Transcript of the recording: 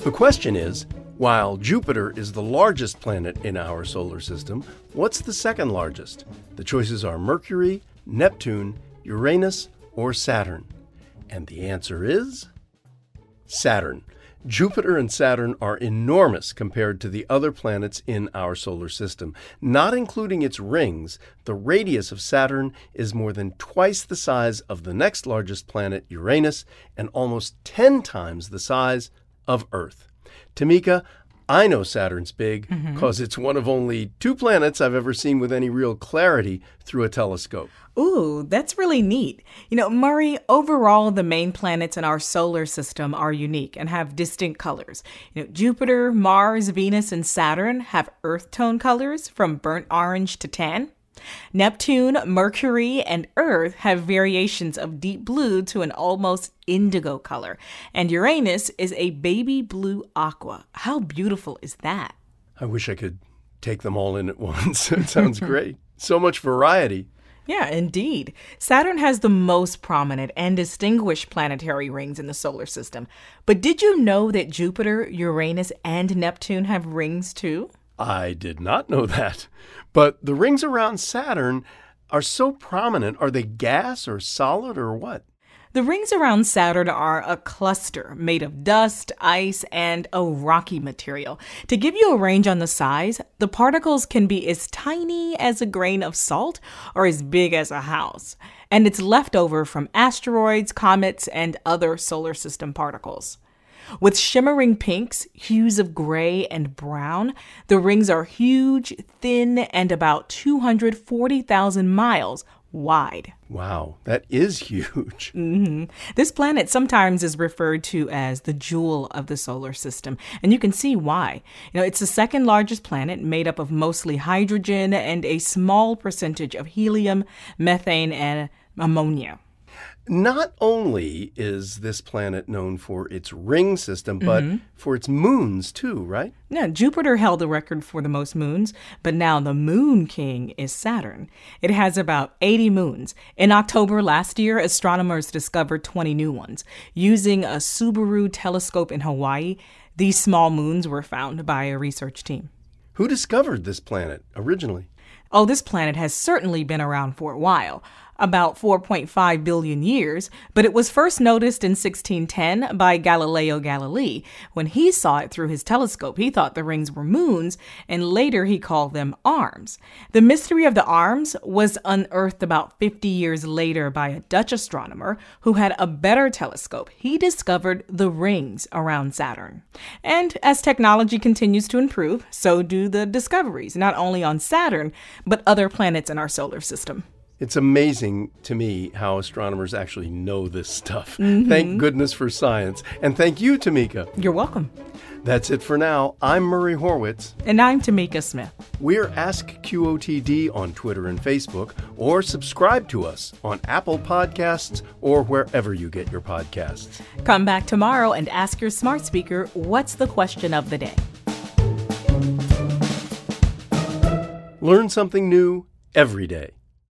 The question is while Jupiter is the largest planet in our solar system, what's the second largest? The choices are Mercury, Neptune, Uranus, or Saturn. And the answer is Saturn. Jupiter and Saturn are enormous compared to the other planets in our solar system. Not including its rings, the radius of Saturn is more than twice the size of the next largest planet, Uranus, and almost 10 times the size of Earth. Tamika, I know Saturn's big because mm-hmm. it's one of only two planets I've ever seen with any real clarity through a telescope. Ooh, that's really neat. You know, Murray, overall, the main planets in our solar system are unique and have distinct colors. You know, Jupiter, Mars, Venus, and Saturn have earth tone colors from burnt orange to tan. Neptune, Mercury, and Earth have variations of deep blue to an almost indigo color, and Uranus is a baby blue aqua. How beautiful is that? I wish I could take them all in at once. it sounds great. So much variety. Yeah, indeed. Saturn has the most prominent and distinguished planetary rings in the solar system. But did you know that Jupiter, Uranus, and Neptune have rings too? I did not know that. But the rings around Saturn are so prominent. Are they gas or solid or what? The rings around Saturn are a cluster made of dust, ice, and a rocky material. To give you a range on the size, the particles can be as tiny as a grain of salt or as big as a house. And it's left over from asteroids, comets, and other solar system particles. With shimmering pinks, hues of gray and brown, the rings are huge, thin, and about 240,000 miles wide. Wow, that is huge. Mm-hmm. This planet sometimes is referred to as the jewel of the solar system, and you can see why. You know, it's the second largest planet made up of mostly hydrogen and a small percentage of helium, methane, and ammonia. Not only is this planet known for its ring system, but mm-hmm. for its moons too, right? Yeah, Jupiter held the record for the most moons, but now the moon king is Saturn. It has about 80 moons. In October last year, astronomers discovered 20 new ones. Using a Subaru telescope in Hawaii, these small moons were found by a research team. Who discovered this planet originally? Oh, this planet has certainly been around for a while about 4.5 billion years, but it was first noticed in 1610 by Galileo Galilei. When he saw it through his telescope, he thought the rings were moons, and later he called them arms. The mystery of the arms was unearthed about 50 years later by a Dutch astronomer who had a better telescope. He discovered the rings around Saturn. And as technology continues to improve, so do the discoveries, not only on Saturn, but other planets in our solar system. It's amazing to me how astronomers actually know this stuff. Mm-hmm. Thank goodness for science. And thank you, Tamika. You're welcome. That's it for now. I'm Murray Horwitz. And I'm Tamika Smith. We're Ask QOTD on Twitter and Facebook, or subscribe to us on Apple Podcasts or wherever you get your podcasts. Come back tomorrow and ask your smart speaker what's the question of the day. Learn something new every day.